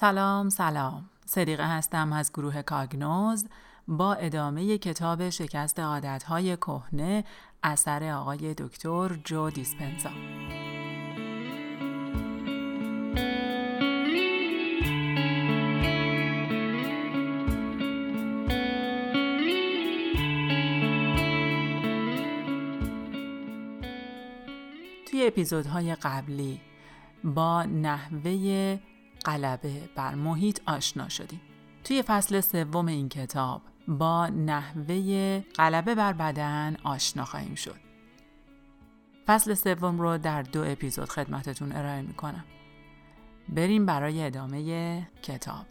سلام سلام. صدیقه هستم از گروه کاگنوز. با ادامه کتاب شکست عادتهای کهنه اثر آقای دکتر جو دیسپنزا. توی اپیزودهای قبلی با نحوه غلبه بر محیط آشنا شدیم. توی فصل سوم این کتاب با نحوه غلبه بر بدن آشنا خواهیم شد. فصل سوم رو در دو اپیزود خدمتتون ارائه می‌کنم. بریم برای ادامه کتاب.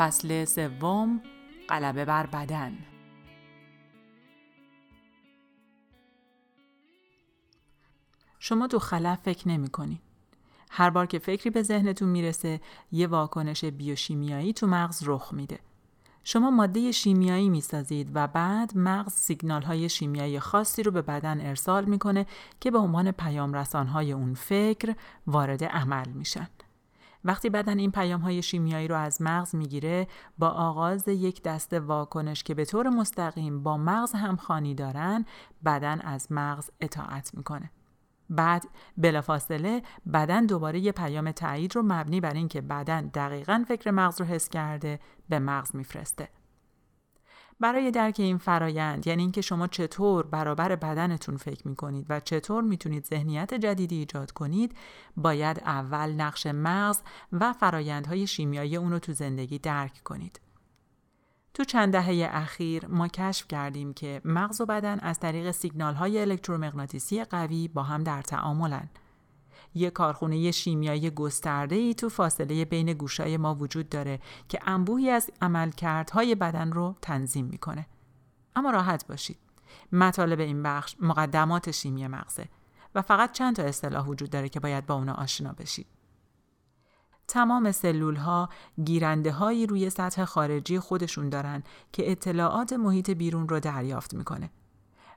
فصل سوم غلبه بر بدن شما تو خلا فکر نمی کنی. هر بار که فکری به ذهنتون می‌رسه یه واکنش بیوشیمیایی تو مغز رخ میده. شما ماده شیمیایی می‌سازید و بعد مغز سیگنال های شیمیایی خاصی رو به بدن ارسال می‌کنه که به عنوان پیام رسان های اون فکر وارد عمل میشن. وقتی بدن این پیام های شیمیایی رو از مغز می‌گیره با آغاز یک دسته واکنش که به طور مستقیم با مغز همخوانی دارن بدن از مغز اطاعت می‌کنه. بعد بلافاصله بدن دوباره یه پیام تایید رو مبنی بر اینکه بدن دقیقا فکر مغز رو حس کرده به مغز میفرسته. برای درک این فرایند یعنی اینکه شما چطور برابر بدنتون فکر می‌کنید و چطور می‌تونید ذهنیت جدیدی ایجاد کنید باید اول نقش مغز و فرایندهای شیمیایی اونو تو زندگی درک کنید. تو چند دهه اخیر ما کشف کردیم که مغز و بدن از طریق سیگنال های الکترومغناطیسی قوی با هم در تعاملن. یک کارخونه شیمیایی گسترده ای تو فاصله بین گوشای ما وجود داره که انبوهی از عملکردهای بدن رو تنظیم می‌کنه. اما راحت باشید. مطالب این بخش مقدمات شیمی مغزه و فقط چند تا اصطلاح وجود داره که باید با اونا آشنا بشید. تمام سلول ها گیرنده هایی روی سطح خارجی خودشون دارن که اطلاعات محیط بیرون رو دریافت می‌کنه.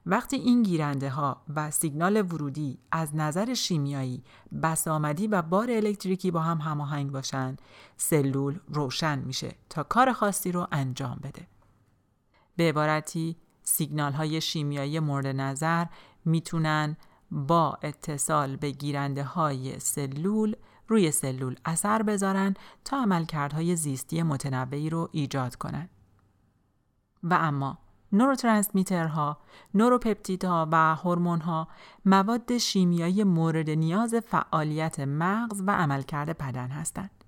وقتی این گیرنده ها و سیگنال ورودی از نظر شیمیایی بسامدی و بار الکتریکی با هم هماهنگ باشن سلول روشن میشه تا کار خاصی رو انجام بده. به عبارتی سیگنال های شیمیایی مورد نظر می‌تونن با اتصال به گیرنده های سلول روی سلول اثر بذارن تا عملکردهای زیستی متنوعی رو ایجاد کنن. و اما نوروترانسمیترها، نوروپپتیدها و هورمونها مواد شیمیایی مورد نیاز فعالیت مغز و عملکرد بدن هستند.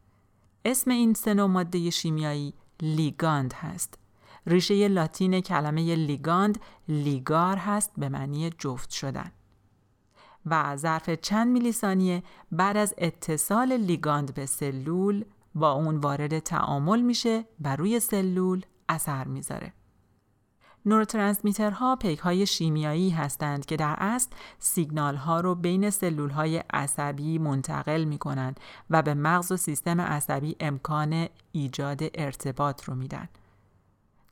اسم این سه ماده شیمیایی لیگاند هست. ریشه لاتین کلمه لیگاند لیگار هست به معنی جفت شدن. و ظرف چند میلی ثانیه بعد از اتصال لیگاند به سلول با اون وارد تعامل میشه و روی سلول اثر می‌ذاره. نوروترانسمیترها پیک های شیمیایی هستند که در اصل سیگنال ها رو بین سلول های عصبی منتقل می کنند و به مغز و سیستم عصبی امکان ایجاد ارتباط رو میدن.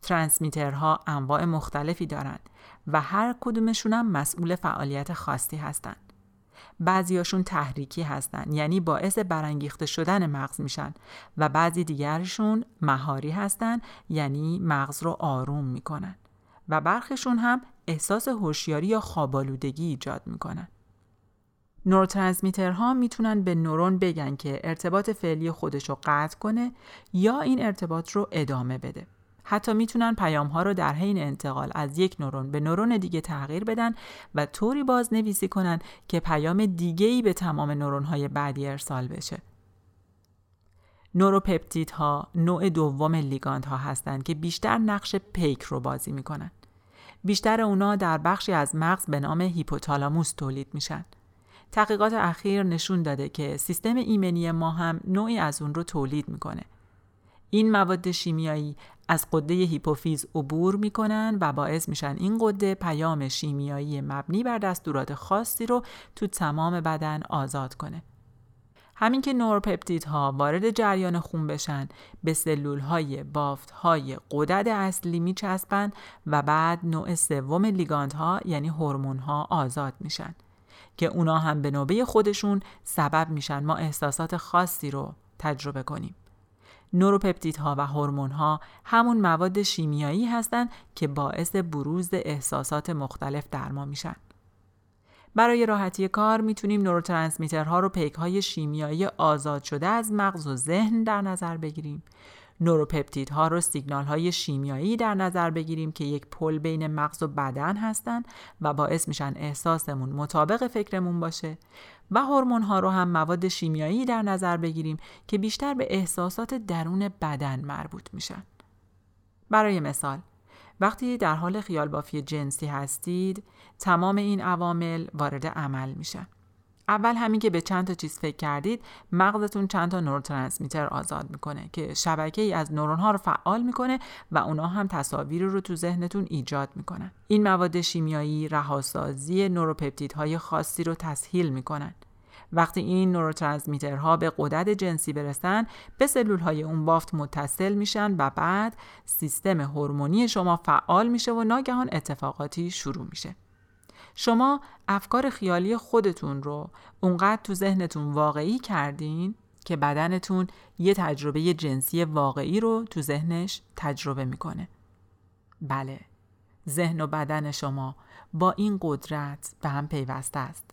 ترانسمیترها انواع مختلفی دارند و هر کدومشون هم مسئول فعالیت خاصی هستند. بعضیاشون تحریکی هستند یعنی باعث برانگیخته شدن مغز میشن و بعضی دیگرشون مهاری هستند یعنی مغز رو آروم می‌کنن. و برخشون هم احساس هوشیاری یا خوابالودگی ایجاد می‌کنن. نوروترانسمیترها می‌تونن به نورون بگن که ارتباط فعلی خودش رو قطع کنه یا این ارتباط رو ادامه بده. حتی می‌تونن پیام ها رو در حین انتقال از یک نورون به نورون دیگه تغییر بدن و طوری باز نویسی کنن که پیام دیگه ای به تمام نورون های بعدی ارسال بشه. نوروپپتیدها نوع دوم لیگاند ها هستند که بیشتر نقش پیک رو بازی می‌کنن. بیشتر اونا در بخشی از مغز به نام هیپوتالاموس تولید میشن. تحقیقات اخیر نشون داده که سیستم ایمنی ما هم نوعی از اون رو تولید می‌کنه. این مواد شیمیایی از قده هیپوفیز عبور می‌کنن و باعث میشن این قده پیام شیمیایی مبنی بر دستورات خاصی رو تو تمام بدن آزاد کنه. همین که نورپپتیدها وارد جریان خون بشن به سلول های بافت های قدرت اصلی میچسبند و بعد نوع سوم لیگاند ها یعنی هورمون ها آزاد میشن که اونا هم به نوبه خودشون سبب میشن ما احساسات خاصی رو تجربه کنیم. نوروپپتیدها و ها همون مواد شیمیایی هستند که باعث بروز احساسات مختلف در ما میشن. برای راحتی کار می‌تونیم نوروترانسمیترها رو پیک های شیمیایی آزاد شده از مغز و ذهن در نظر بگیریم. نوروپپتیدها رو سیگنال های شیمیایی در نظر بگیریم که یک پل بین مغز و بدن هستند و باعث میشن احساسمون مطابق فکرمون باشه و هورمون ها رو هم مواد شیمیایی در نظر بگیریم که بیشتر به احساسات درون بدن مربوط میشن. برای مثال وقتی در حال خیال بافی جنسی هستید تمام این عوامل وارد عمل میشن اول همین که به چند تا چیز فکر کردید مغزتون چند تا نوروترانسمیتر آزاد می‌کنه که شبکه ای از نورون ها رو فعال می‌کنه و اونا هم تصاویر رو تو ذهنتون ایجاد می‌کنن. این مواد شیمیایی رهاسازی نوروپپتیدهای خاصی رو تسهیل می‌کنن. وقتی این نوروترانسمیترها به قدرت جنسی برسن به سلول های اون بافت متصل میشن و بعد سیستم هورمونی شما فعال میشه و ناگهان اتفاقاتی شروع میشه. شما افکار خیالی خودتون رو اونقدر تو ذهنتون واقعی کردین که بدنتون یه تجربه جنسی واقعی رو تو ذهنش تجربه می‌کنه. بله، ذهن و بدن شما با این قدرت به هم پیوسته است.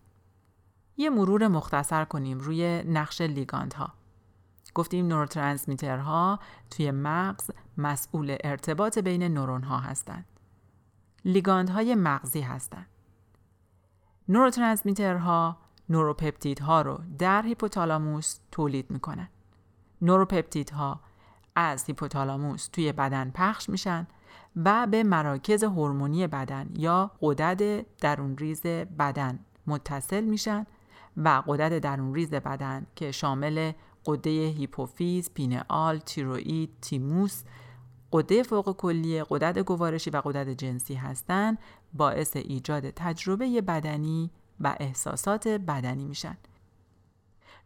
یه مرور مختصر کنیم روی نقش لیگاندها. گفتیم نوروترانسمیترها توی مغز مسئول ارتباط بین نورون ها هستند. لیگاندهای مغزی هستند. نوروترانسمیترها نوروپپتیدها رو در هیپوتالاموس تولید می‌کنن. نوروپپتیدها از هیپوتالاموس توی بدن پخش میشن و به مراکز هورمونی بدن یا غدد درون ریز بدن متصل میشن و غدد درون ریز بدن که شامل غده هیپوفیز، پینئال، تیروئید، تیموس، قده فوق کلیه، قدرت گوارشی و قدرت جنسی هستند باعث ایجاد تجربه بدنی و احساسات بدنی میشن.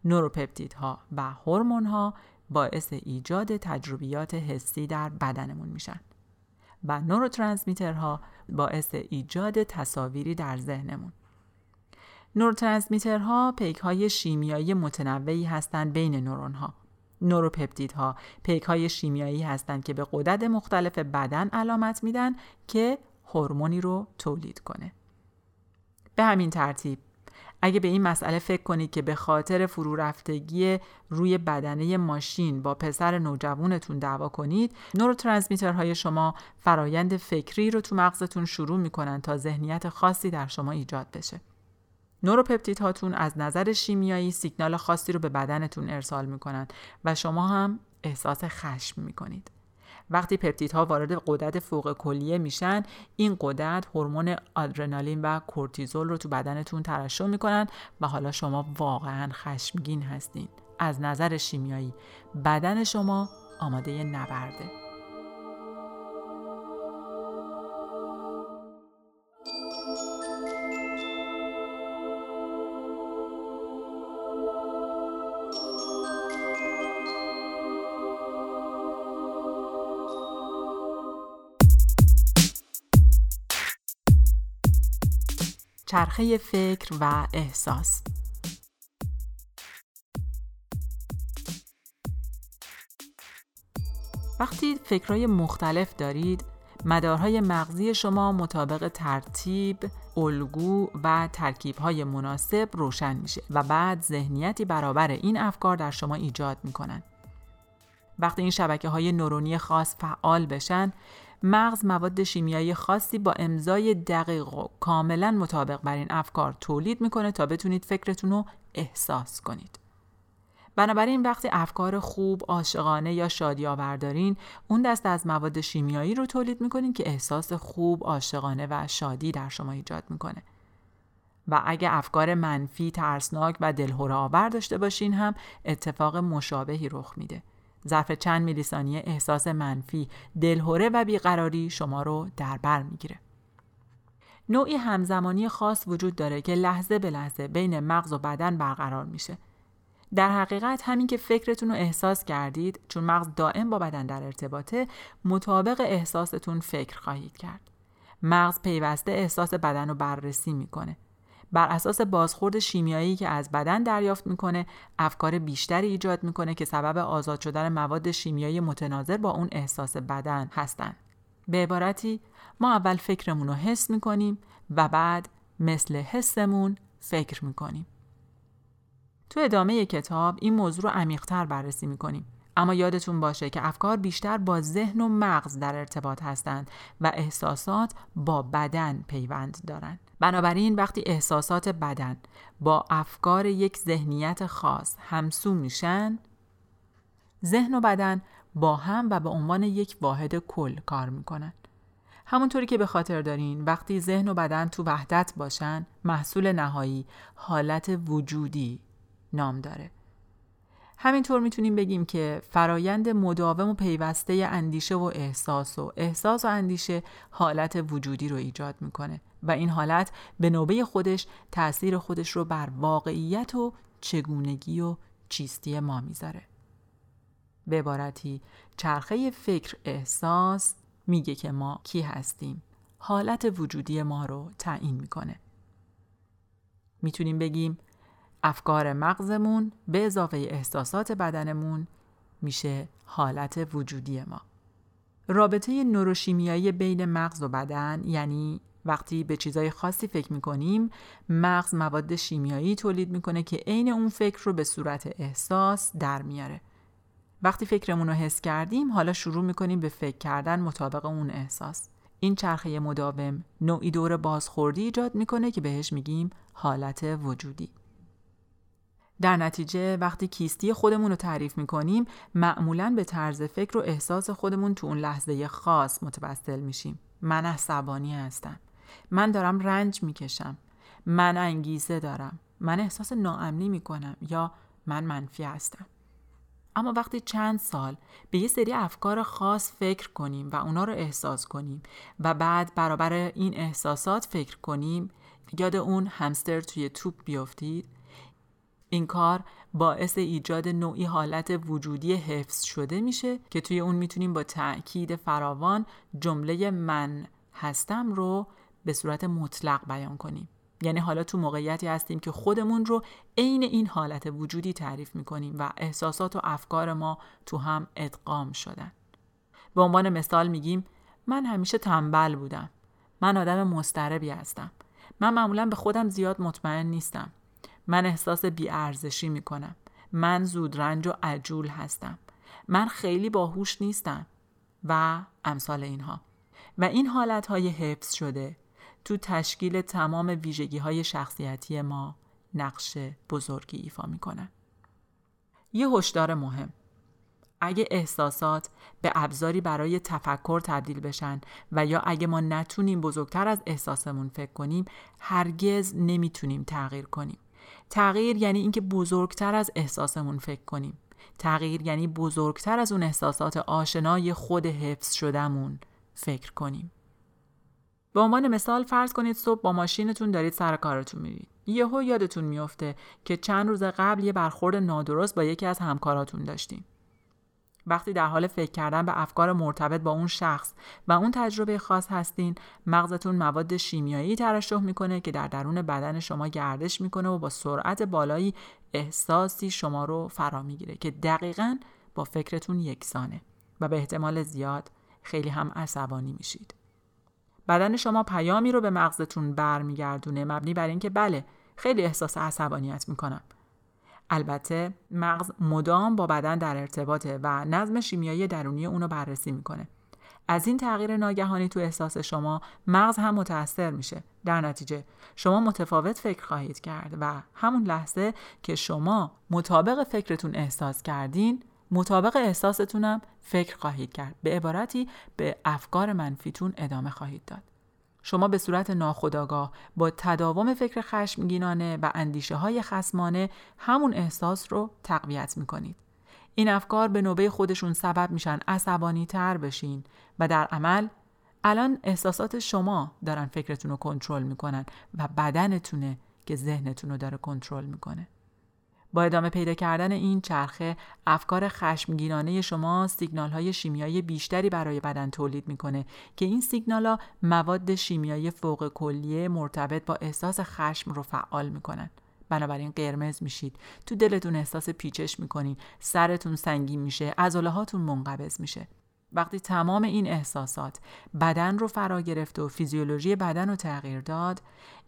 نوروپپتیدها و هورمون ها باعث ایجاد تجربیات حسی در بدنمون میشن و نوروترانسمیترها باعث ایجاد تصاویری در ذهنمون. نوروترانسمیترها پیک های شیمیایی متنوعی هستند بین نورون ها. نوروپپتیدها پیک های شیمیایی هستند که به قدرت مختلف بدن علامت میدن که هورمونی رو تولید کنه. به همین ترتیب اگه به این مسئله فکر کنید که به خاطر فرو رفتگی روی بدنه ماشین با پسر نوجوانتون دعوا کنید نوروترانسمیترهای شما فرایند فکری رو تو مغزتون شروع می‌کنن تا ذهنیت خاصی در شما ایجاد بشه هاتون از نظر شیمیایی سیگنال خاصی رو به بدنتون ارسال می‌کنن و شما هم احساس خشم می‌کنید. وقتی پپتیدها وارد قدرت فوق کلیه میشن این قدرت هورمون آدرنالین و کورتیزول رو تو بدنتون ترشح می‌کنن و حالا شما واقعا خشمگین هستین. از نظر شیمیایی بدن شما آماده نبرده. چرخه فکر و احساس وقتی فکرهای مختلف دارید مدارهای مغزی شما مطابق ترتیب، الگو و ترکیبهای مناسب روشن میشه و بعد ذهنیتی برابر این افکار در شما ایجاد می‌کنن. وقتی این شبکه های نورونی خاص فعال بشن مغز مواد شیمیایی خاصی با امضای دقیق و کاملا مطابق بر این افکار تولید می‌کنه تا بتونید فکرتون رو احساس کنید. بنابراین وقتی افکار خوب، عاشقانه یا شادی آوردارین اون دست از مواد شیمیایی رو تولید می‌کنین که احساس خوب، عاشقانه و شادی در شما ایجاد می‌کنه. و اگه افکار منفی، ترسناک و دلهوره آور داشته باشین هم اتفاق مشابهی رخ میده. ظرف چند میلی ثانیه احساس منفی، دلهوره و بیقراری شما رو در بر می‌گیره. نوعی همزمانی خاص وجود داره که لحظه به لحظه بین مغز و بدن برقرار میشه. در حقیقت همین که فکرتون رو احساس کردید چون مغز دائم با بدن در ارتباطه مطابق احساستون فکر خواهید کرد. مغز پیوسته احساس بدن رو بررسی می‌کنه. بر اساس بازخورد شیمیایی که از بدن دریافت می‌کنه افکار بیشتری ایجاد می‌کنه که سبب آزاد شدن مواد شیمیایی متناظر با اون احساس بدن هستند. به عبارتی ما اول فکرمون رو حس می‌کنیم و بعد مثل حسمون فکر می‌کنیم. تو ادامه کتاب این موضوع رو عمیقتر بررسی می‌کنیم. اما یادتون باشه که افکار بیشتر با ذهن و مغز در ارتباط هستند و احساسات با بدن پیوند دارند. بنابراین وقتی احساسات بدن با افکار یک ذهنیت خاص همسو میشن ذهن و بدن با هم و به عنوان یک واحد کل کار می‌کنن. همونطوری که به خاطر دارین وقتی ذهن و بدن تو وحدت باشن محصول نهایی حالت وجودی نام داره. همینطور می‌تونیم بگیم که فرایند مداوم و پیوسته اندیشه و احساس و احساس و اندیشه حالت وجودی رو ایجاد می‌کنه. و این حالت به نوبه خودش تاثیر خودش رو بر واقعیت و چگونگی و چیستی ما می‌ذاره. به عبارتی چرخه فکر احساس میگه که ما کی هستیم. حالت وجودی ما رو تعیین می‌کنه. می‌تونیم بگیم افکار مغزمون به اضافه احساسات بدنمون میشه حالت وجودی ما. رابطه نوروشیمیایی بین مغز و بدن یعنی وقتی به چیزای خاصی فکر می‌کنیم مغز مواد شیمیایی تولید می‌کنه که عین اون فکر رو به صورت احساس در میاره. وقتی فکرمون رو حس کردیم حالا شروع می‌کنیم به فکر کردن مطابق اون احساس. این چرخه مداوم نوعی دور بازخوردی ایجاد می‌کنه که بهش میگیم حالت وجودی. در نتیجه وقتی کیستی خودمون رو تعریف می‌کنیم معمولا به طرز فکر و احساس خودمون تو اون لحظه خاص متوسل میشیم. من عصبانی هستم. من دارم رنج می‌کشم. من انگیزه دارم. من احساس ناامنی می‌کنم یا من منفی هستم. اما وقتی چند سال به یه سری افکار خاص فکر کنیم و اونا رو احساس کنیم و بعد برابر این احساسات فکر کنیم یاد اون همستر توی توپ بیافتید این کار باعث ایجاد نوعی حالت وجودی حفظ شده میشه که توی اون می‌تونیم با تأکید فراوان جمله من هستم رو به صورت مطلق بیان کنیم. یعنی حالا تو موقعیتی هستیم که خودمون رو عین این حالت وجودی تعریف می‌کنیم و احساسات و افکار ما تو هم ادغام شدن. به عنوان مثال میگیم من همیشه تنبل بودم. من آدم مستربی هستم. من معمولا به خودم زیاد مطمئن نیستم. من احساس بیارزشی می‌کنم. من زودرنج و عجول هستم. من خیلی باهوش نیستم. و امثال اینها. و این حالت های حفظ شده تو تشکیل تمام ویژگی های شخصیتی ما نقش بزرگی ایفا می‌کنن. یه هشدار مهم. اگه احساسات به ابزاری برای تفکر تبدیل بشن و یا اگه ما نتونیم بزرگتر از احساسمون فکر کنیم هرگز نمی‌تونیم تغییر کنیم. تغییر یعنی اینکه بزرگتر از احساسمون فکر کنیم. تغییر یعنی بزرگتر از اون احساسات آشنای خود حفظ شدهمون فکر کنیم. به عنوان مثال فرض کنید صبح با ماشینتون دارید سر کارتون میرید. یهو یادتون میافته که چند روز قبل یه برخورد نادرست با یکی از همکاراتون داشتیم. وقتی در حال فکر کردن به افکار مرتبط با اون شخص و اون تجربه خاص هستین مغزتون مواد شیمیایی ترشح می‌کنه که در درون بدن شما گردش می‌کنه و با سرعت بالایی احساسی شما رو فرا می‌گیره که دقیقا با فکرتون یکسانه و به احتمال زیاد خیلی هم عصبانی میشید. بدن شما پیامی رو به مغزتون برمیگردونه. مبنی بر اینکه بله خیلی احساس عصبانیت می‌کنم. البته مغز مدام با بدن در ارتباطه و نظم شیمیایی درونی اونو بررسی می‌کنه. از این تغییر ناگهانی تو احساس شما مغز هم متاثر میشه. در نتیجه شما متفاوت فکر خواهید کرد و همون لحظه که شما مطابق فکرتون احساس کردین مطابق احساستونم فکر خواهید کرد. به عبارتی به افکار منفیتون ادامه خواهید داد. شما به صورت ناخودآگاه با تداوم فکر خشمگینانه و اندیشه های خسمانه همون احساس رو تقویت می‌کنید. این افکار به نوبه خودشون سبب میشن عصبانی تر بشین و در عمل الان احساسات شما دارن فکرتون رو کنترل می‌کنن و بدنتونه که ذهنتون رو داره کنترل می‌کنه. با ادامه پیدا کردن این چرخه افکار خشمگینانه شما سیگنال های شیمیایی بیشتری برای بدن تولید می‌کنه که این سیگنال ها مواد شیمیایی فوق کلیه مرتبط با احساس خشم رو فعال می‌کنن. بنابراین قرمز میشید. تو دلتون احساس پیچش می‌کنین. سرتون سنگین میشه. عضله هاتون منقبض میشه. وقتی تمام این احساسات بدن رو فرا گرفت و فیزیولوژی بدن رو تغییر داد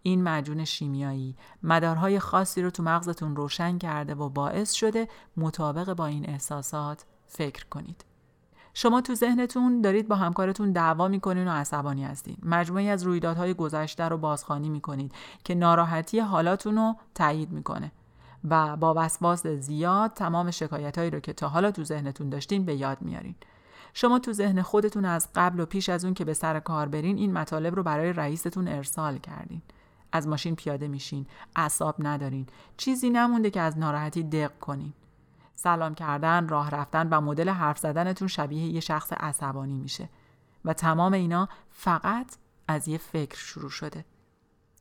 این مجون شیمیایی مدارهای خاصی رو تو مغزتون روشن کرده و باعث شده مطابق با این احساسات فکر کنید. شما تو ذهنتون دارید با همکارتون دعوا می‌کنین و عصبانی هستین. مجموعی از رویدادهای گذشته رو بازخوانی می‌کنید که ناراحتی حالاتون رو تایید می‌کنه و با وسواس زیاد تمام شکایتهایی رو که تا حالا تو ذهنتون داشتین به یاد میارین. شما تو ذهن خودتون از قبل و پیش از اون که به سر کار برین این مطالب رو برای رئیستون ارسال کردین. از ماشین پیاده میشین اعصاب ندارین. چیزی نمونده که از ناراحتی دق کنین. سلام کردن راه رفتن و مدل حرف زدنتون شبیه یه شخص عصبانی میشه. و تمام اینا فقط از یه فکر شروع شده.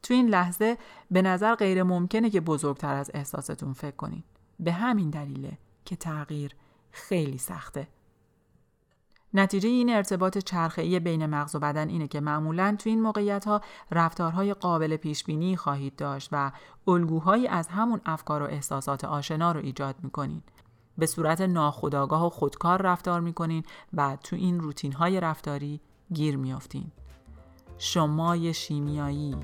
تو این لحظه به نظر غیر ممکنه که بزرگتر از احساستون فکر کنین. به همین دلیله که تغییر خیلی سخته. نتیجه این ارتباط چرخه‌ای بین مغز و بدن اینه که معمولا تو این موقعیت ها رفتارهای قابل پیش بینی خواهید داشت و الگوهایی از همون افکار و احساسات آشنا رو ایجاد می‌کنین. به صورت ناخودآگاه و خودکار رفتار می‌کنین و تو این روتین های رفتاری گیر میافتین. شمای شیمیایی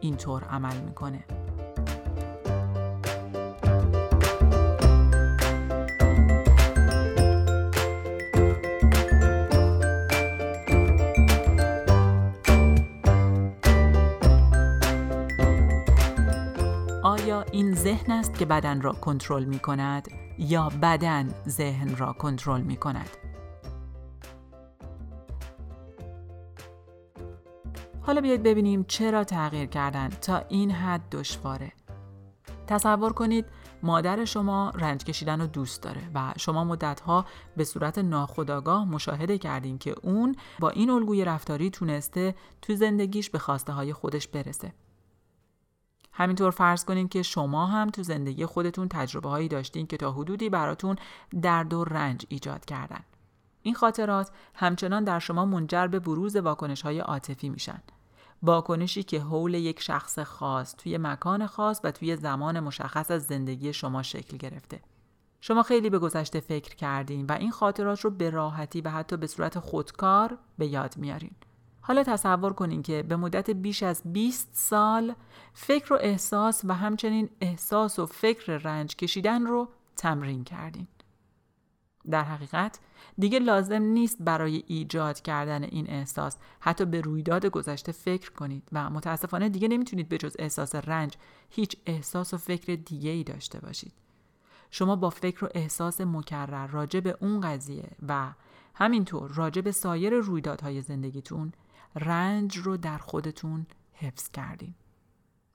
اینطور عمل می‌کنه. این ذهن است که بدن را کنترل می کند یا بدن ذهن را کنترل می کند؟ حالا بیاید ببینیم چرا تغییر کردن تا این حد دشواره. تصور کنید مادر شما رنج کشیدن رو دوست داره و شما مدتها به صورت ناخودآگاه مشاهده کردین که اون با این الگوی رفتاری تونسته تو زندگیش به خواسته های خودش برسه. همینطور فرض کنین که شما هم تو زندگی خودتون تجربه هایی داشتین که تا حدودی براتون درد و رنج ایجاد کردن. این خاطرات همچنان در شما منجر به بروز واکنش های عاطفی میشن. واکنشی که حول یک شخص خاص توی مکان خاص و توی زمان مشخص از زندگی شما شکل گرفته. شما خیلی به گذشته فکر کردین و این خاطرات رو به راحتی و حتی به صورت خودکار به یاد میارین. حالا تصور کنین که به مدت بیش از 20 سال فکر و احساس و همچنین احساس و فکر رنج کشیدن رو تمرین کردین. در حقیقت دیگه لازم نیست برای ایجاد کردن این احساس حتی به رویداد گذشته فکر کنید و متاسفانه دیگه نمی‌تونید به جز احساس رنج هیچ احساس و فکر دیگه ای داشته باشید. شما با فکر و احساس مکرر راجع به اون قضیه و همینطور راجع به سایر رویدادهای زندگیتون رنج رو در خودتون حفظ کردین.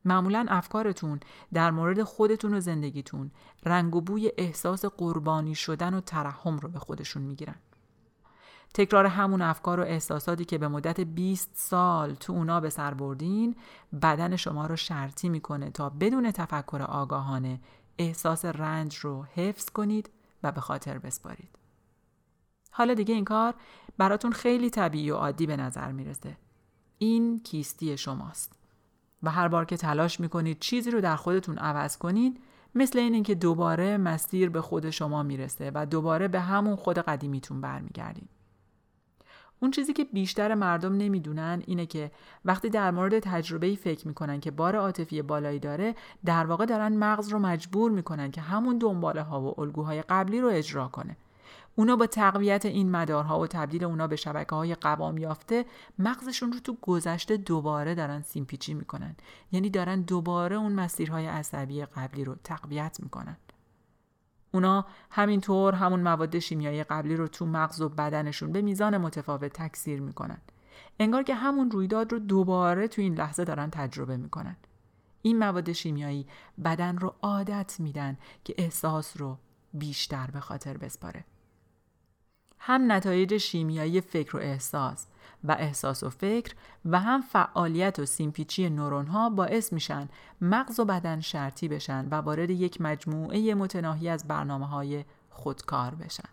معمولا افکارتون در مورد خودتون و زندگیتون رنگ و بوی احساس قربانی شدن و ترحم رو به خودشون می‌گیرن. تکرار همون افکار و احساساتی که به مدت 20 سال تو اونا به سر بردین بدن شما رو شرطی می‌کنه تا بدون تفکر آگاهانه احساس رنج رو حفظ کنید و به خاطر بسپارید. حالا دیگه این کار براتون خیلی طبیعی و عادی به نظر می‌رسه. این کیستی شماست. و هر بار که تلاش می‌کنید چیزی رو در خودتون عوض کنید مثل این که دوباره مسیر به خود شما می‌رسه و دوباره به همون خود قدیمیتون برمیگردین. اون چیزی که بیشتر مردم نمی‌دونن اینه که وقتی در مورد تجربه‌ای فکر می‌کنن که بار عاطفی بالایی داره در واقع دارن مغز رو مجبور می‌کنن که همون دنباله ها و الگوهای قبلی رو اجرا کنه اونا با تقویت این مدارها و تبدیل اونا به شبکه های قوام یافته مغزشون رو تو گذشته دوباره دارن سیمپیچی می‌کنن. یعنی دارن دوباره اون مسیرهای عصبی قبلی رو تقویت می‌کنن. اونا همینطور همون مواد شیمیایی قبلی رو تو مغز و بدنشون به میزان متفاوت تکثیر می‌کنن. انگار که همون رویداد رو دوباره تو این لحظه دارن تجربه می‌کنن. این مواد شیمیایی بدن رو عادت میدن که احساس رو بیشتر به خاطر بسپاره. هم نتایج شیمیایی فکر و احساس و احساس و فکر و هم فعالیت و سیمپیچی نورون ها باعث میشن مغز و بدن شرطی بشن و وارد یک مجموعه متناهی از برنامه های خودکار بشن.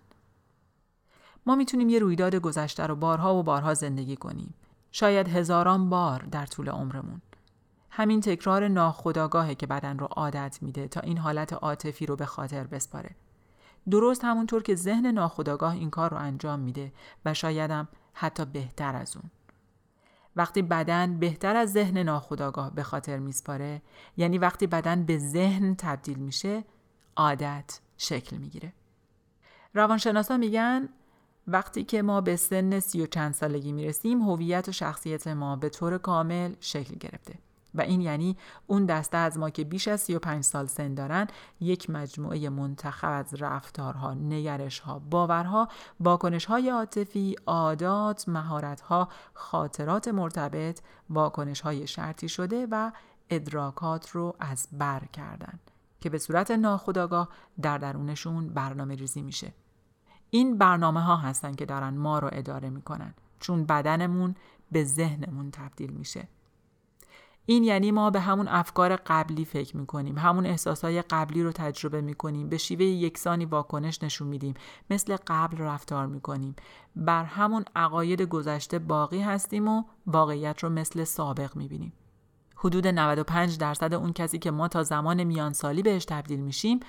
ما می‌تونیم یه رویداد گذشته رو بارها و بارها زندگی کنیم. شاید هزاران بار در طول عمرمون. همین تکرار ناخودآگاهه که بدن رو عادت میده تا این حالت عاطفی رو به خاطر بسپاره. درست همونطور که ذهن ناخودآگاه این کار رو انجام میده و شایدم حتی بهتر از اون. وقتی بدن بهتر از ذهن ناخودآگاه به خاطر میسپاره یعنی وقتی بدن به ذهن تبدیل میشه عادت شکل می‌گیره. روانشناسا میگن وقتی که ما به سن سی و چند سالگی می‌رسیم هویت و شخصیت ما به طور کامل شکل گرفته و این یعنی اون دسته از ما که بیش از 35 سال سن دارن یک مجموعه منتخب از رفتارها، نگرشها، باورها، واکنشهای عاطفی، عادات، مهارتها، خاطرات مرتبط، واکنشهای شرطی شده و ادراکات رو از بر کردن که به صورت ناخودآگاه در درونشون برنامه ریزی میشه. این برنامه ها هستن که دارن ما رو اداره می‌کنن چون بدنمون به ذهنمون تبدیل میشه این یعنی ما به همون افکار قبلی فکر می‌کنیم همون احساسهای قبلی رو تجربه می‌کنیم به شیوه یکسانی واکنش نشون میدیم مثل قبل رفتار می‌کنیم بر همون عقاید گذشته باقی هستیم و واقعیت رو مثل سابق می‌بینیم حدود 95 درصد اون کسی که ما تا زمان میانسالی بهش تبدیل میشیم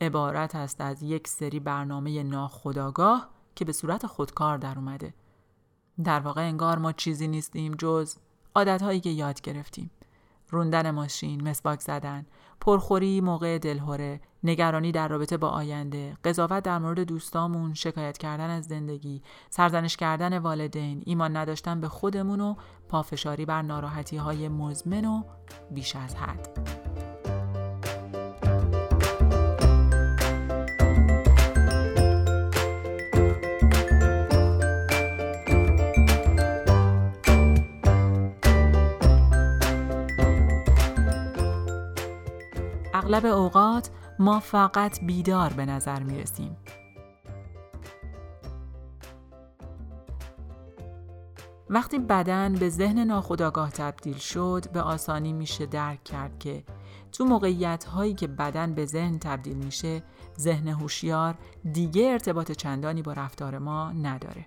عبارت است از یک سری برنامه ناخودآگاه که به صورت خودکار در اومده. در واقع انگار ما چیزی نیستیم جز عادتهایی که یاد گرفتیم. روندن ماشین، مسواک زدن، پرخوری موقع دلهوره، نگرانی در رابطه با آینده، قضاوت در مورد دوستامون، شکایت کردن از زندگی، سرزنش کردن والدین، ایمان نداشتن به خودمون و پافشاری بر ناراحتی های مزمن و بیش از حد. اغلب اوقات ما فقط بیدار به نظر می رسیم. وقتی بدن به ذهن ناخودآگاه تبدیل شد به آسانی میشه درک کرد که تو موقعیت هایی که بدن به ذهن تبدیل میشه ذهن هوشیار دیگه ارتباط چندانی با رفتار ما نداره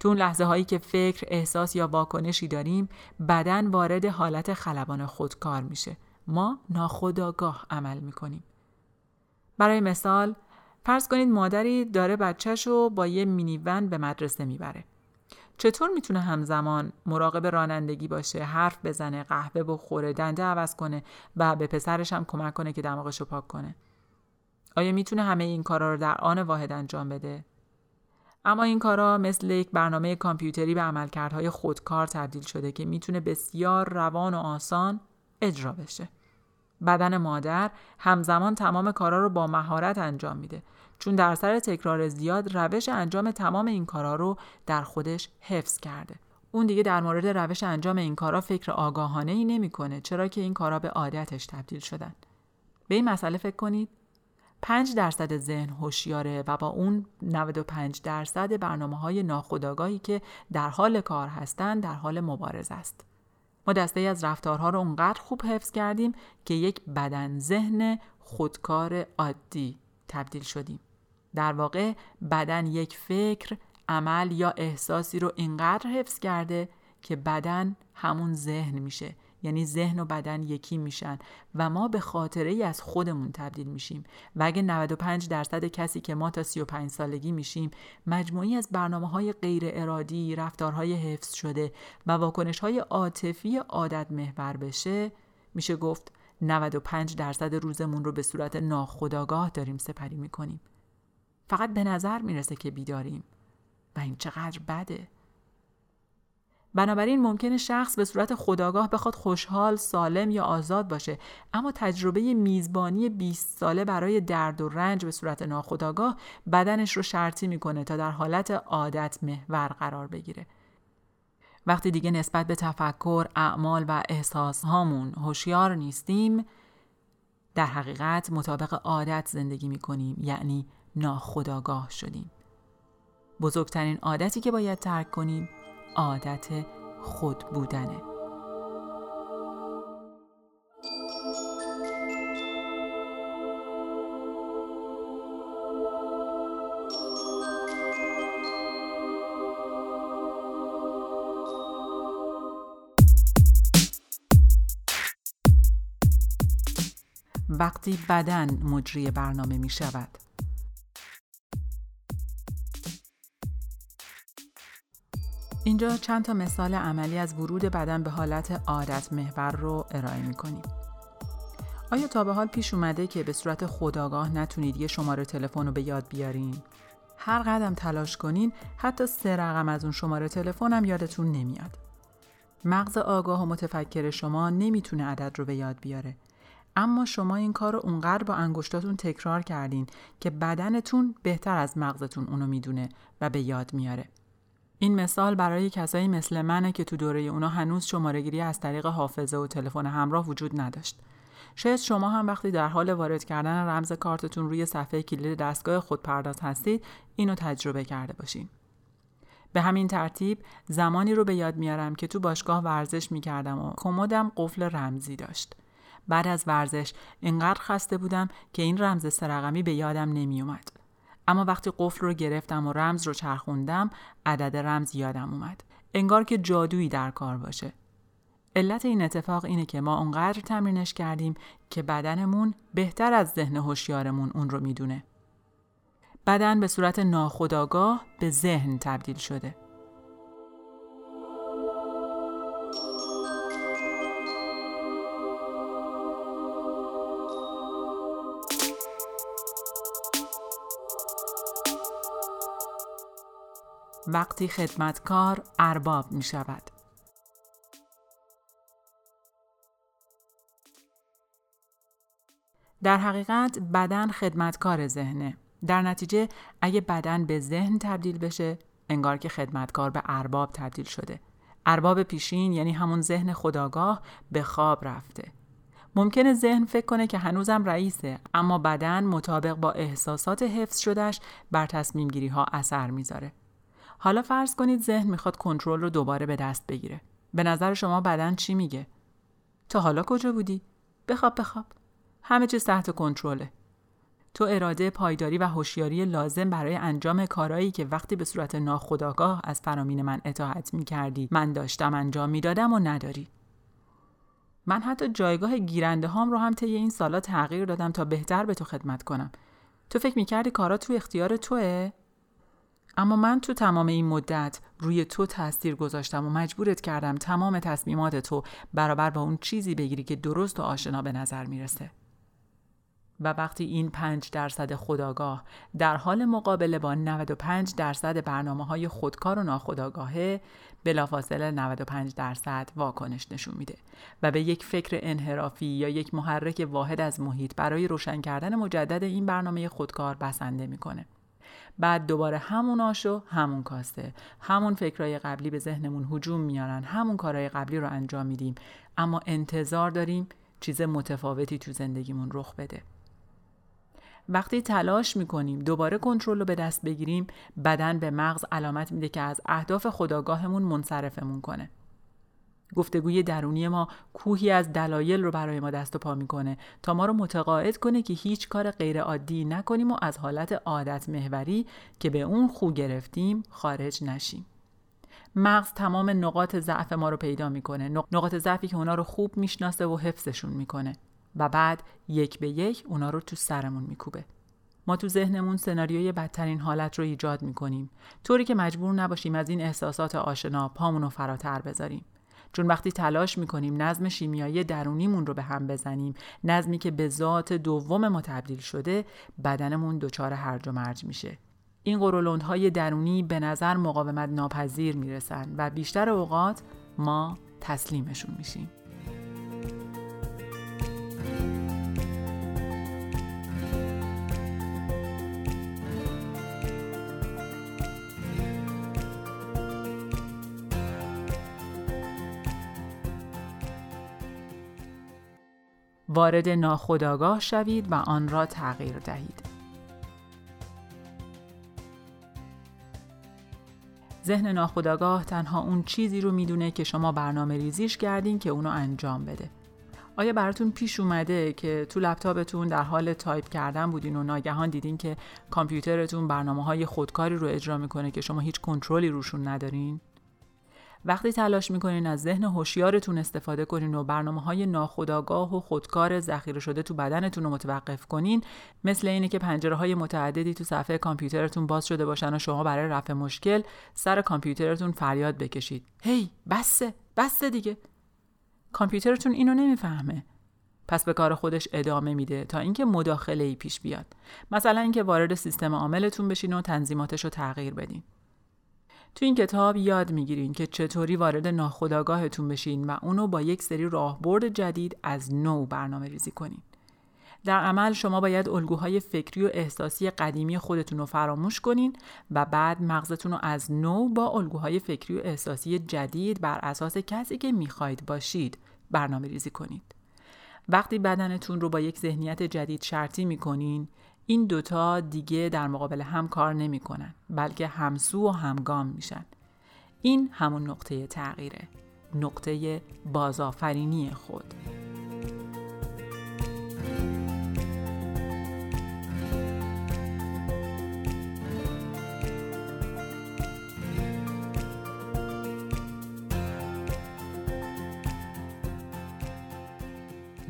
تو اون لحظه هایی که فکر، احساس یا واکنشی داریم بدن وارد حالت خلبان خودکار میشه ما ناخودآگاه عمل می‌کنیم. برای مثال فرض کنید مادری داره بچهش رو با یه مینیون به مدرسه می‌بره. چطور می‌تونه همزمان مراقب رانندگی باشه، حرف بزنه، قهوه بخوره، دنده عوض کنه و به پسرش هم کمک کنه که دماغش رو پاک کنه؟ آیا می‌تونه همه این کارا رو در آن واحد انجام بده؟ اما این کارا مثل یک برنامه کامپیوتری به عملکردهای خودکار تبدیل شده که می‌تونه بسیار روان و آسان اجرا بشه. بدن مادر همزمان تمام کارا رو با مهارت انجام میده. چون در سر تکرار زیاد روش انجام تمام این کارا رو در خودش حفظ کرده. اون دیگه در مورد روش انجام این کارا فکر آگاهانه ای نمی‌کنه چرا که این کارا به عادتش تبدیل شدن. به این مسئله فکر کنید. 5 درصد ذهن هوشیاره و با اون 95 درصد برنامه های ناخودآگاهی که در حال کار هستند در حال مبارزه است. ما دسته از رفتارها رو اونقدر خوب حفظ کردیم که یک بدن ذهن خودکار عادی تبدیل شدیم. در واقع بدن یک فکر، عمل یا احساسی رو اینقدر حفظ کرده که بدن همون ذهن میشه یعنی ذهن و بدن یکی میشن و ما به خاطره ای از خودمون تبدیل میشیم. و اگه 95 درصد کسی که ما تا 35 سالگی میشیم مجموعی از برنامه های غیر ارادی رفتارهای حفظ شده و واکنش های عاطفی عادت محور بشه میشه گفت 95 درصد روزمون رو به صورت ناخودآگاه داریم سپری می‌کنیم. فقط به نظر می‌رسه که بیداریم. و این چقدر بده؟ بنابراین ممکنه شخص به صورت خداگاه بخواد خوشحال، سالم یا آزاد باشه اما تجربه میزبانی 20 ساله برای درد و رنج به صورت ناخداگاه بدنش رو شرطی می‌کنه تا در حالت عادت محور قرار بگیره. وقتی دیگه نسبت به تفکر، اعمال و احساس هامون هوشیار نیستیم در حقیقت مطابق عادت زندگی می کنیم یعنی ناخداگاه شدیم. بزرگترین عادتی که باید ترک کنیم عادت خود بودنه. وقتی بدن مجری برنامه می شود. اینجا چند تا مثال عملی از ورود بدن به حالت عادت محور رو ارائه می کنیم. آیا تا به حال پیش اومده که به صورت خداگاه نتونید یه شماره تلفن رو به یاد بیارین؟ هر قدم تلاش کنین حتی سه رقم از اون شماره تلفن هم یادتون نمیاد. مغز آگاه و متفکر شما نمی‌تونه عدد رو به یاد بیاره اما شما این کار رو اونقدر با انگشتاتون تکرار کردین که بدنتون بهتر از مغزتون اونو می‌دونه و به یاد میاره. این مثال برای کسایی مثل منه که تو دوره اونا هنوز شمارهگیری از طریق حافظه و تلفن همراه وجود نداشت. شاید شما هم وقتی در حال وارد کردن رمز کارتتون روی صفحه کلید دستگاه خودپرداز هستید اینو تجربه کرده باشین. به همین ترتیب زمانی رو به یاد میارم که تو باشگاه ورزش می‌کردم و کمدم قفل رمزی داشت. بعد از ورزش اینقدر خسته بودم که این رمز سرقمی به یادم نمی اومد. اما وقتی قفل رو گرفتم و رمز رو چرخوندم عدد رمز یادم اومد. انگار که جادویی در کار باشه. علت این اتفاق اینه که ما اونقدر تمرینش کردیم که بدنمون بهتر از ذهن هوشیارمون اون رو می‌دونه. بدن به صورت ناخودآگاه به ذهن تبدیل شده. وقتی خدمتکار ارباب می شود. در حقیقت بدن خدمتکار ذهنه. در نتیجه اگه بدن به ذهن تبدیل بشه انگار که خدمتکار به ارباب تبدیل شده. ارباب پیشین یعنی همون ذهن خداگاه به خواب رفته. ممکنه ذهن فکر کنه که هنوزم رئیسه اما بدن مطابق با احساسات حفظ شدهش بر تصمیم گیری ها اثر می‌ذاره. حالا فرض کنید ذهن می‌خواد کنترل رو دوباره به دست بگیره. به نظر شما بدن چی میگه؟ تا حالا کجا بودی؟ بخواب بخواب. همه چیز تحت کنترله. تو اراده پایداری و هوشیاری لازم برای انجام کارهایی که وقتی به صورت ناخودآگاه از فرامین من اطاعت می کردی من داشتم انجام می‌دادم و نداری. من حتی جایگاه گیرنده هام رو هم طی این سالا تغییر دادم تا بهتر به تو خدمت کنم. تو فکر می‌کردی کارا تو اختیار توه؟ اما من تو تمام این مدت روی تو تاثیر گذاشتم و مجبورت کردم تمام تصمیمات تو برابر با اون چیزی بگیری که درست و آشنا به نظر می‌رسه. و وقتی این 5 درصد خداگاه در حال مقابله با 95 درصد برنامه های خودکار و ناخداگاهه بلافاصله 95 درصد واکنش نشون میده و به یک فکر انحرافی یا یک محرک واحد از محیط برای روشن کردن مجدد این برنامه خودکار بسنده می‌کنه. بعد دوباره همون آشو همون کاسته همون فکرهای قبلی به ذهنمون هجوم میارن. همون کارهای قبلی رو انجام میدیم. اما انتظار داریم چیز متفاوتی تو زندگیمون رخ بده. وقتی تلاش می‌کنیم دوباره کنترل رو به دست بگیریم بدن به مغز علامت میده که از اهداف خداگاهمون منصرفمون کنه. گفتگوی درونی ما کوهی از دلایل رو برای ما دست و پا می‌کنه تا ما رو متقاعد کنه که هیچ کار غیر عادی نکنیم و از حالت عادت محوری که به اون خو گرفتیم خارج نشیم. مغز تمام نقاط ضعف ما رو پیدا می‌کنه نقاط ضعفی که اونا رو خوب می‌شناسه و حفظشون می‌کنه و بعد یک به یک اونا رو تو سرمون میکوبه. ما تو ذهنمون سناریوی بدترین حالت رو ایجاد می‌کنیم. طوری که مجبور نباشیم از این احساسات آشنا پامون رو فراتر بذاریم. چون وقتی تلاش می‌کنیم نظم شیمیایی درونیمون رو به هم بزنیم نظمی که به ذات دوم ما تبدیل شده بدنمون دچار هرج و مرج میشه. این های درونی به نظر مقاومت ناپذیر می‌رسن و بیشتر اوقات ما تسلیمشون میشیم. وارد ناخودآگاه شوید و آن را تغییر دهید. ذهن ناخودآگاه تنها اون چیزی رو می‌دونه که شما برنامه ریزیش کردین که اونو انجام بده. آیا براتون پیش اومده که تو لپتاپتون در حال تایپ کردن بودین و ناگهان دیدین که کامپیوترتون برنامه های خودکاری رو اجرا می‌کنه که شما هیچ کنترلی روشون ندارین؟ وقتی تلاش می‌کنین از ذهن هوشیارتون استفاده کنین و برنامه های ناخودآگاه و خودکار ذخیره شده تو بدنتون رو متوقف کنین مثل اینه که پنجره های متعددی تو صفحه کامپیوترتون باز شده باشن و شما برای رفع مشکل سر کامپیوترتون فریاد بکشید. هی hey, بسه بسه دیگه. کامپیوترتون اینو نمی‌فهمه. پس به کار خودش ادامه میده تا اینکه مداخله ای پیش بیاد. مثلا اینکه وارد سیستم عاملتون بشین و تنظیماتش رو تغییر بدین. تو این کتاب یاد می‌گیرین که چطوری وارد ناخودآگاهتون بشین و اونو با یک سری راهبرد جدید از نو برنامه ریزی کنین. در عمل شما باید الگوهای فکری و احساسی قدیمی خودتون رو فراموش کنین و بعد مغزتون رو از نو با الگوهای فکری و احساسی جدید بر اساس کسی که می‌خواید باشید برنامه ریزی کنید. وقتی بدنتون رو با یک ذهنیت جدید شرطی می‌کنین این دوتا دیگه در مقابل هم کار نمی‌کنن بلکه همسو و همگام میشن. این همون نقطه تغییره نقطه بازآفرینی خود.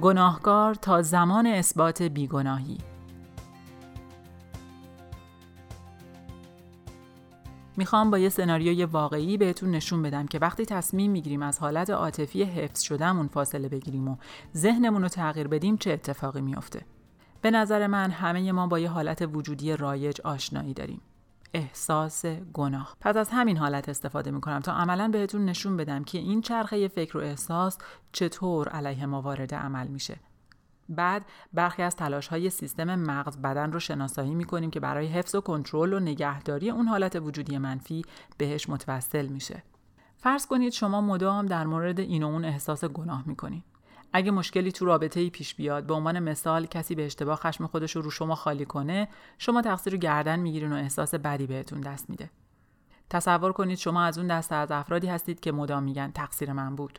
گناهکار تا زمان اثبات بیگناهی. می‌خوام با یه سناریوی واقعی بهتون نشون بدم که وقتی تصمیم می‌گیریم از حالت عاطفی حفظ شدهمون فاصله بگیریم و ذهنمون رو تغییر بدیم چه اتفاقی میافته؟ به نظر من همه ما با یه حالت وجودی رایج آشنایی داریم. احساس گناه. پس از همین حالت استفاده می‌کنم تا عملا بهتون نشون بدم که این چرخه فکر و احساس چطور علیه ما وارد عمل میشه. بعد برخی از تلاش های سیستم مغز بدن رو شناسایی می کنیم که برای حفظ و کنترل و نگهداری اون حالت وجودی منفی بهش متوسل میشه. فرض کنید شما مدام در مورد این و اون احساس گناه می‌کنید. اگه مشکلی تو رابطه ای پیش بیاد به عنوان مثال کسی به اشتباه خشم خودش رو رو شما خالی کنه شما تقصیر رو گردن می‌گیرین و احساس بدی بهتون دست میده تصور کنید شما از اون دسته از افرادی هستید که مدام میگن تقصیر من بود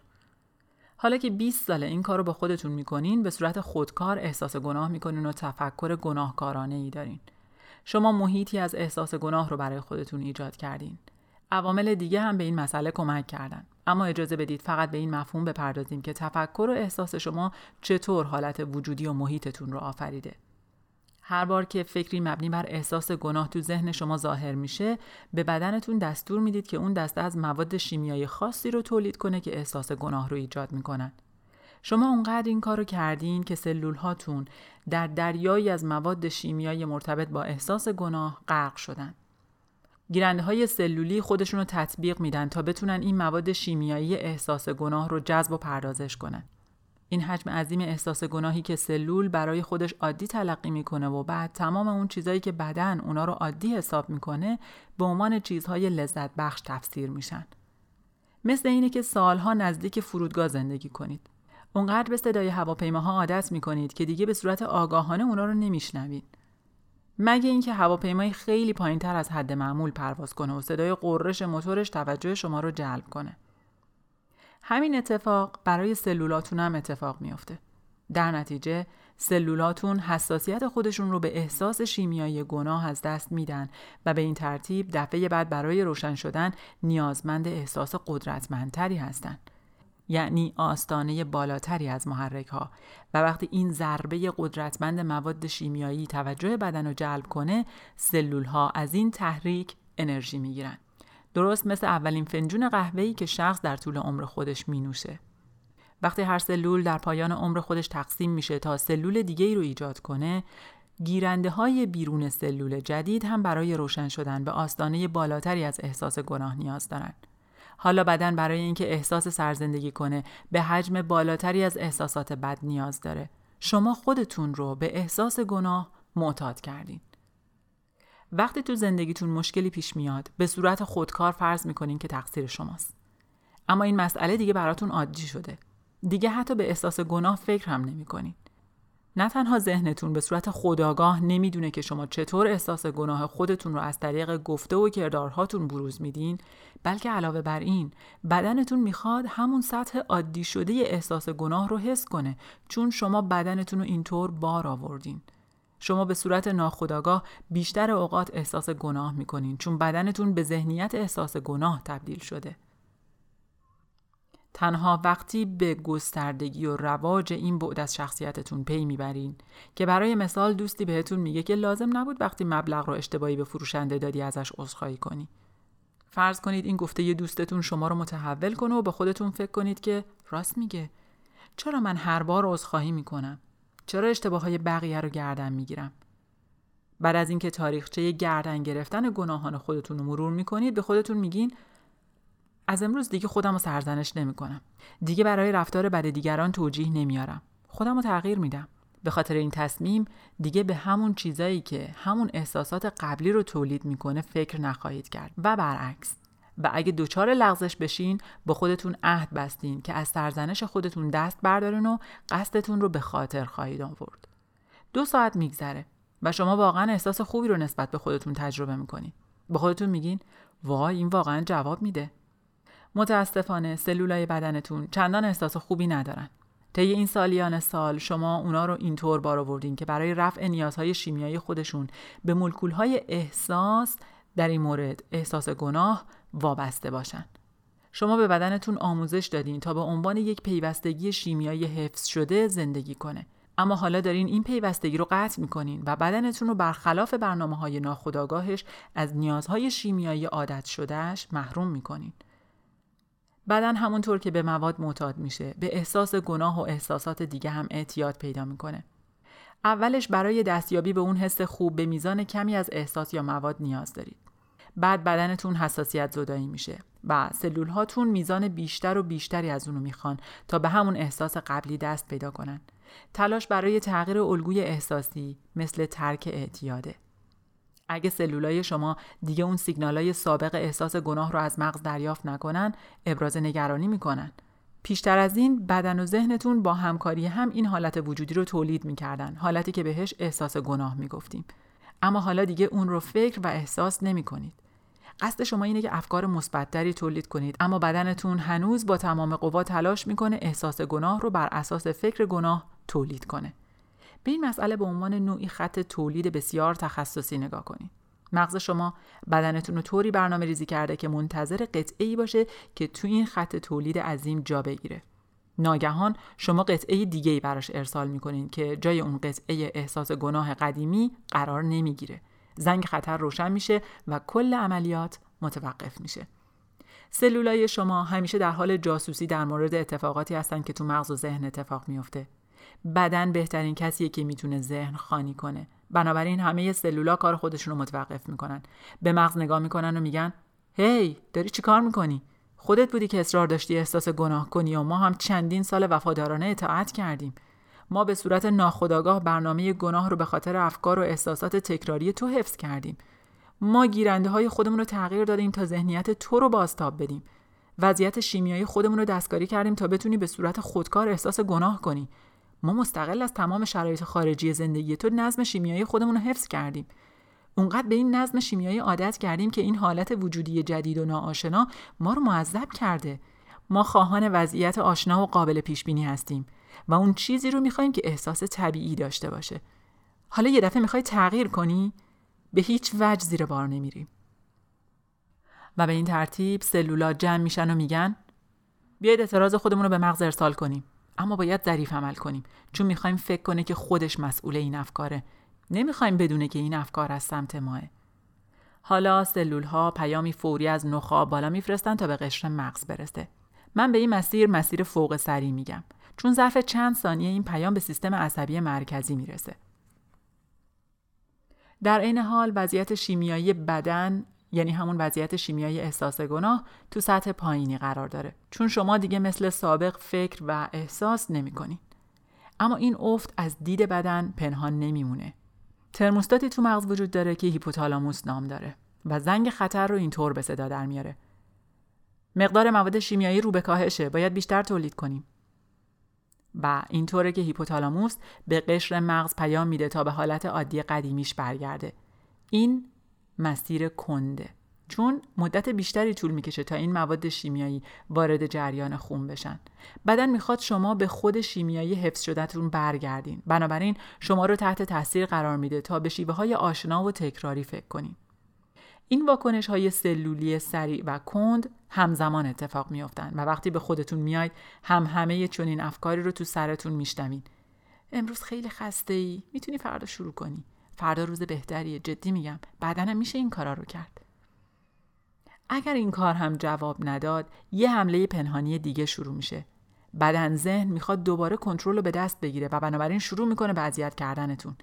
حالا که 20 ساله این کار رو با خودتون می‌کنین به صورت خودکار احساس گناه می‌کنین و تفکر گناهکارانه ای دارین. شما محیطی از احساس گناه رو برای خودتون ایجاد کردین. عوامل دیگه هم به این مسئله کمک کردن. اما اجازه بدید فقط به این مفهوم بپردازیم که تفکر و احساس شما چطور حالت وجودی و محیطتون رو آفریده. هر بار که فکری مبنی بر احساس گناه تو ذهن شما ظاهر میشه به بدنتون دستور می‌دید که اون دسته از مواد شیمیایی خاصی رو تولید کنه که احساس گناه رو ایجاد می‌کنن. شما اونقدر این کارو کردین که سلول هاتون در دریایی از مواد شیمیایی مرتبط با احساس گناه غرق شدن. گیرنده های سلولی خودشون رو تطبیق میدن تا بتونن این مواد شیمیایی احساس گناه رو جذب و پردازش کنن. این حجم عظیم احساس گناهی که سلول برای خودش عادی تلقی می‌کنه و بعد تمام اون چیزهایی که بدن اونا رو عادی حساب می‌کنه به عنوان چیزهای لذت بخش تفسیر میشن. مثل اینه که سالها نزدیک فرودگاه زندگی کنید. اونقدر به صدای هواپیماها عادت می‌کنید که دیگه به صورت آگاهانه اونا رو نمیشنوید. مگه اینکه هواپیمایی خیلی پایینتر از حد معمول پرواز کنه و صدای قررش موتورش توجه شما رو جلب کنه. همین اتفاق برای سلولاتون هم اتفاق میافته. در نتیجه سلولاتون حساسیت خودشون رو به احساس شیمیایی گناه از دست میدن و به این ترتیب دفعه بعد برای روشن شدن نیازمند احساس قدرتمندتری هستند. یعنی آستانه بالاتری از محرک ها و وقتی این ضربه قدرتمند مواد شیمیایی توجه بدن رو جلب کنه سلول ها از این تحریک انرژی می‌گیرن درست مثل اولین فنجون قهوه‌ای که شخص در طول عمر خودش می نوشه. وقتی هر سلول در پایان عمر خودش تقسیم میشه تا سلول دیگه ای رو ایجاد کنه گیرنده های بیرون سلول جدید هم برای روشن شدن به آستانه بالاتری از احساس گناه نیاز دارن. حالا بدن برای اینکه احساس سرزندگی کنه به حجم بالاتری از احساسات بد نیاز داره. شما خودتون رو به احساس گناه معتاد کردین. وقتی تو زندگیتون مشکلی پیش میاد به صورت خودکار فرض می‌کنین که تقصیر شماست. اما این مسئله دیگه براتون عادی شده. دیگه حتی به احساس گناه فکر هم نمی‌کنین. نه تنها ذهنتون به صورت خداگاه نمی‌دونه که شما چطور احساس گناه خودتون رو از طریق گفته و کردارهاتون بروز میدین بلکه علاوه بر این بدنتون می‌خواد همون سطح عادی شده احساس گناه رو حس کنه چون شما بدنتون رو اینطور بار آوردین. شما به صورت ناخداگاه بیشتر اوقات احساس گناه می‌کنین چون بدنتون به ذهنیت احساس گناه تبدیل شده. تنها وقتی به گستردگی و رواج این بعد از شخصیتتون پی می‌برین که برای مثال دوستی بهتون میگه که لازم نبود وقتی مبلغ رو اشتباهی به فروشنده دادی ازش عذرخواهی کنی. فرض کنید این گفته یه دوستتون شما رو متحول کنه و به خودتون فکر کنید که راست میگه. چرا من هر بار عذرخواهی می‌کنم؟ چرا اشتباه های بقیه رو گردن می‌گیرم بعد از اینکه تاریخچه گردن گرفتن گناهان خودتون رو مرور می‌کنید به خودتون میگین از امروز دیگه خودم رو سرزنش نمی کنم. دیگه برای رفتار بد دیگران توجیه نمیارم. خودم رو تغییر میدم. به خاطر این تصمیم دیگه به همون چیزایی که همون احساسات قبلی رو تولید می‌کنه فکر نخواهید کرد و برعکس و اگه دوچار لغزش بشین با خودتون عهد بستین که از سرزنش خودتون دست بردارین و قصدتون رو به خاطر خواهید آورد. دو ساعت میگذره و شما واقعا احساس خوبی رو نسبت به خودتون تجربه می‌کنین. با خودتون میگین وای این واقعا جواب میده. متاسفانه سلولای بدنتون چندان احساس خوبی ندارن. طی این سالیان سال شما اونا رو اینطور بار آوردین که برای رفع نیازهای شیمیایی خودشون به مولکولهای احساس در این مورد احساس گناه وابسته باشن. شما به بدنتون آموزش دادین تا به عنوان یک پیوستگی شیمیایی حفظ شده زندگی کنه. اما حالا دارین این پیوستگی رو قطع می‌کنین و بدنتون رو برخلاف برنامه های ناخودآگاهش از نیازهای شیمیایی عادت شدهش محروم می‌کنین. بدن همونطور که به مواد معتاد میشه به احساس گناه و احساسات دیگه هم اعتیاد پیدا می‌کنه اولش برای دستیابی به اون حس خوب به میزان کمی از احساس یا مواد نیاز دارید بعد بدنتون حساسیت زدایی میشه و سلول هاتون میزان بیشتر و بیشتری از اونو می‌خوان تا به همون احساس قبلی دست پیدا کنن. تلاش برای تغییر الگوی احساسی مثل ترک اعتیاده. اگه سلولای شما دیگه اون سیگنالای سابق احساس گناه رو از مغز دریافت نکنن ابراز نگرانی می‌کنن. پیشتر از این بدن و ذهنتون با همکاری هم این حالت وجودی رو تولید می‌کردن حالتی که بهش احساس گناه می‌گفتیم. اما حالا دیگه اون رو فکر و احساس نمی کنید. قصد شما اینه که افکار مثبتتری تولید کنید اما بدنتون هنوز با تمام قوا تلاش می‌کنه احساس گناه رو بر اساس فکر گناه تولید کنه به این مسئله به عنوان نوعی خط تولید بسیار تخصصی نگاه کنید. مغز شما بدنتون رو طوری برنامه ریزی کرده که منتظر قطعه ای باشه که تو این خط تولید عظیم جا بگیره. ناگهان شما قطعه دیگه ای براش ارسال می‌کنین که جای اون قطعه احساس گناه قدیمی قرار نمی‌گیره. زنگ خطر روشن میشه و کل عملیات متوقف میشه. سلولای شما همیشه در حال جاسوسی در مورد اتفاقاتی هستن که تو مغز و ذهن اتفاق میفته. بدن بهترین کسیه که می‌تونه ذهن خانی کنه بنابراین همه سلولا کار خودشون رو متوقف می‌کنن به مغز نگاه می‌کنن و میگن هی داری چی کار می‌کنی خودت بودی که اصرار داشتی احساس گناه کنی و ما هم چندین سال وفادارانه اطاعت کردیم. ما به صورت ناخودآگاه برنامه گناه رو به خاطر افکار و احساسات تکراری تو حفظ کردیم. ما گیرنده های خودمون رو تغییر دادیم تا ذهنیت تو رو بازتاب بدیم. وضعیت شیمیایی خودمون رو دستکاری کردیم تا بتونی به صورت خودکار احساس گناه کنی. ما مستقل از تمام شرایط خارجی زندگی تو نظم شیمیایی خودمون رو حفظ کردیم. اونقدر به این نظم شیمیایی عادت کردیم که این حالت وجودی جدید و ناآشنا ما رو معذب کرده. ما خواهان وضعیت آشنا و قابل پیش بینی هستیم و اون چیزی رو می‌خوایم که احساس طبیعی داشته باشه. حالا یه دفعه می‌خوای تغییر کنی؟ به هیچ وجه زیر بار نمیریم و به این ترتیب سلولا جمع میشن و میگن بیاید اعتراض خودمون رو به مغز ارسال کنیم. اما باید ظریف عمل کنیم چون می‌خوایم فکر کنه که خودش مسئول این افکاره. نمی‌خوایم بدونه که این افکار از سمت ماه. حالا سلول ها پیامی فوری از نخا بالا میفرستن تا به قشر مغز برسه. من به این مسیر مسیر فوق سری میگم چون ظرف چند ثانیه این پیام به سیستم عصبی مرکزی می‌رسه. در عین حال وضعیت شیمیایی بدن یعنی همون وضعیت شیمیایی احساس گناه تو سطح پایینی قرار داره. چون شما دیگه مثل سابق فکر و احساس نمی کنین. اما این افت از دید بدن پنهان نمیمونه. ترموستاتی تو مغز وجود داره که هیپوتالاموس نام داره و زنگ خطر رو اینطور به صدا در میاره. مقدار مواد شیمیایی رو به کاهشه باید بیشتر تولید کنیم. و اینطوره که هیپوتالاموس به قشر مغز پیام میده تا به حالت عادی قدیمیش برگرده. این مسیر کنده. چون مدت بیشتری طول می‌کشه تا این مواد شیمیایی وارد جریان خون بشن. بدن می‌خواد شما به خود شیمیایی حفظ شدهتون برگردین. بنابراین شما رو تحت تاثیر قرار میده تا به شیوه های آشنا و تکراری فکر کنین. این واکنش های سلولی سریع و کند همزمان اتفاق میافتند و وقتی به خودتون میاید هم همه چنین افکاری رو تو سرتون میشنوین. امروز خیلی خسته ای می‌تونی فردا شروع کنی. فردا روز بهتریه. جدی میگم. بعدنم میشه این کارا رو کرد. اگر این کار هم جواب نداد یه حمله پنهانی دیگه شروع میشه. بدن ذهن می‌خواد دوباره کنترل رو به دست بگیره و بنابراین شروع می‌کنه به اذیت کردنتون.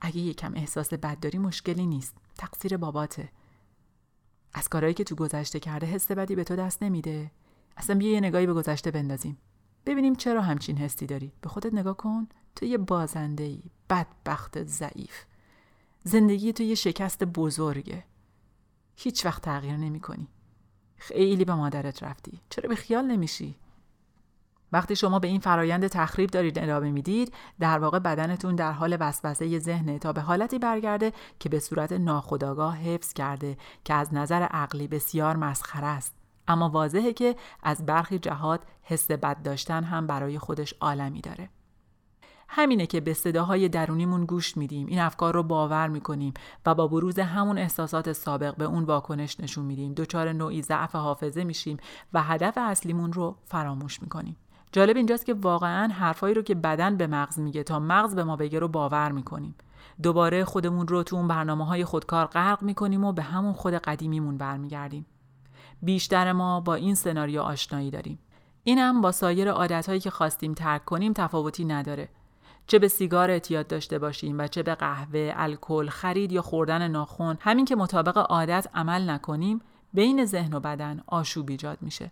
اگه یکم احساس بد داری مشکلی نیست. تقصیر باباته. از کارهایی که تو گذشته کرده حس بدی به تو دست نمیده. اصلا بیا یه نگاهی به گذشته بندازیم. ببینیم چرا همچین حسی داری. به خودت نگاه کن. تو یه بازنده ای بدبخت ضعیف. زندگی تو یه شکست بزرگه. هیچ وقت تغییر نمی کنی. خیلی به مادرت رفتی. چرا به خیال نمیشی؟ وقتی شما به این فرایند تخریب دارید ادامه می‌دید در واقع بدنتون در حال وسوسه ذهنه تا به حالتی برگرده که به صورت ناخودآگاه حفظ کرده که از نظر عقلی بسیار مسخره است اما واضحه که از برخی جهات حس بد داشتن هم برای خودش عالمی داره همینه که به صداهای درونیمون گوش میدیم. این افکار رو باور می‌کنیم و با بروز همون احساسات سابق به اون واکنش نشون میدیم. دچار نوعی ضعف حافظه میشیم و هدف اصلیمون رو فراموش می‌کنیم. جالب اینجاست که واقعا حرفایی رو که بدن به مغز میگه تا مغز به ما بگه رو باور می‌کنیم. دوباره خودمون رو تو اون برنامه های خودکار غرق می‌کنیم و به همون خود قدیمیمون برمیگردیم. بیشتر ما با این سناریو آشنایی داریم. اینم با سایر عادتهایی که خواستیم ترک کنیم تفاوتی نداره. چه به سیگار اعتیاد داشته باشیم و چه به قهوه، الکل، خرید یا خوردن ناخن همین که مطابق عادت عمل نکنیم بین ذهن و بدن آشوب ایجاد میشه.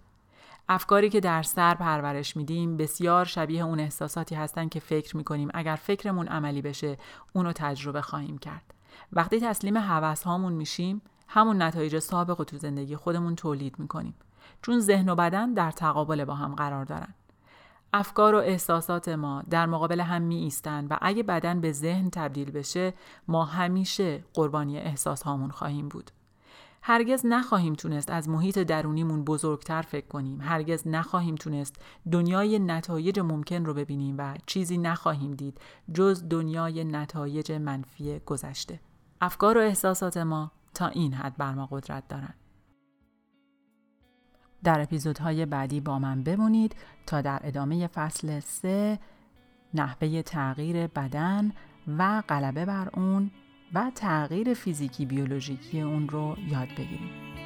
افکاری که در سر پرورش میدیم بسیار شبیه اون احساساتی هستن که فکر می‌کنیم اگر فکرمون عملی بشه اونو تجربه خواهیم کرد. وقتی تسلیم حوث هامون میشیم همون نتایج سابق تو زندگی خودمون تولید می‌کنیم. چون ذهن و بدن در تقابل با هم قرار دارن. افکار و احساسات ما در مقابل هم می ایستن و اگه بدن به ذهن تبدیل بشه ما همیشه قربانی احساس هامون خواهیم بود. هرگز نخواهیم تونست از محیط درونیمون بزرگتر فکر کنیم. هرگز نخواهیم تونست دنیای نتایج ممکن رو ببینیم و چیزی نخواهیم دید جز دنیای نتایج منفی گذشته. افکار و احساسات ما تا این حد بر ما قدرت دارند. در اپیزودهای بعدی با من بمونید تا در ادامه فصل 3 نحوه تغییر بدن و غلبه بر اون و تغییر فیزیکی بیولوژیکی اون رو یاد بگیریم.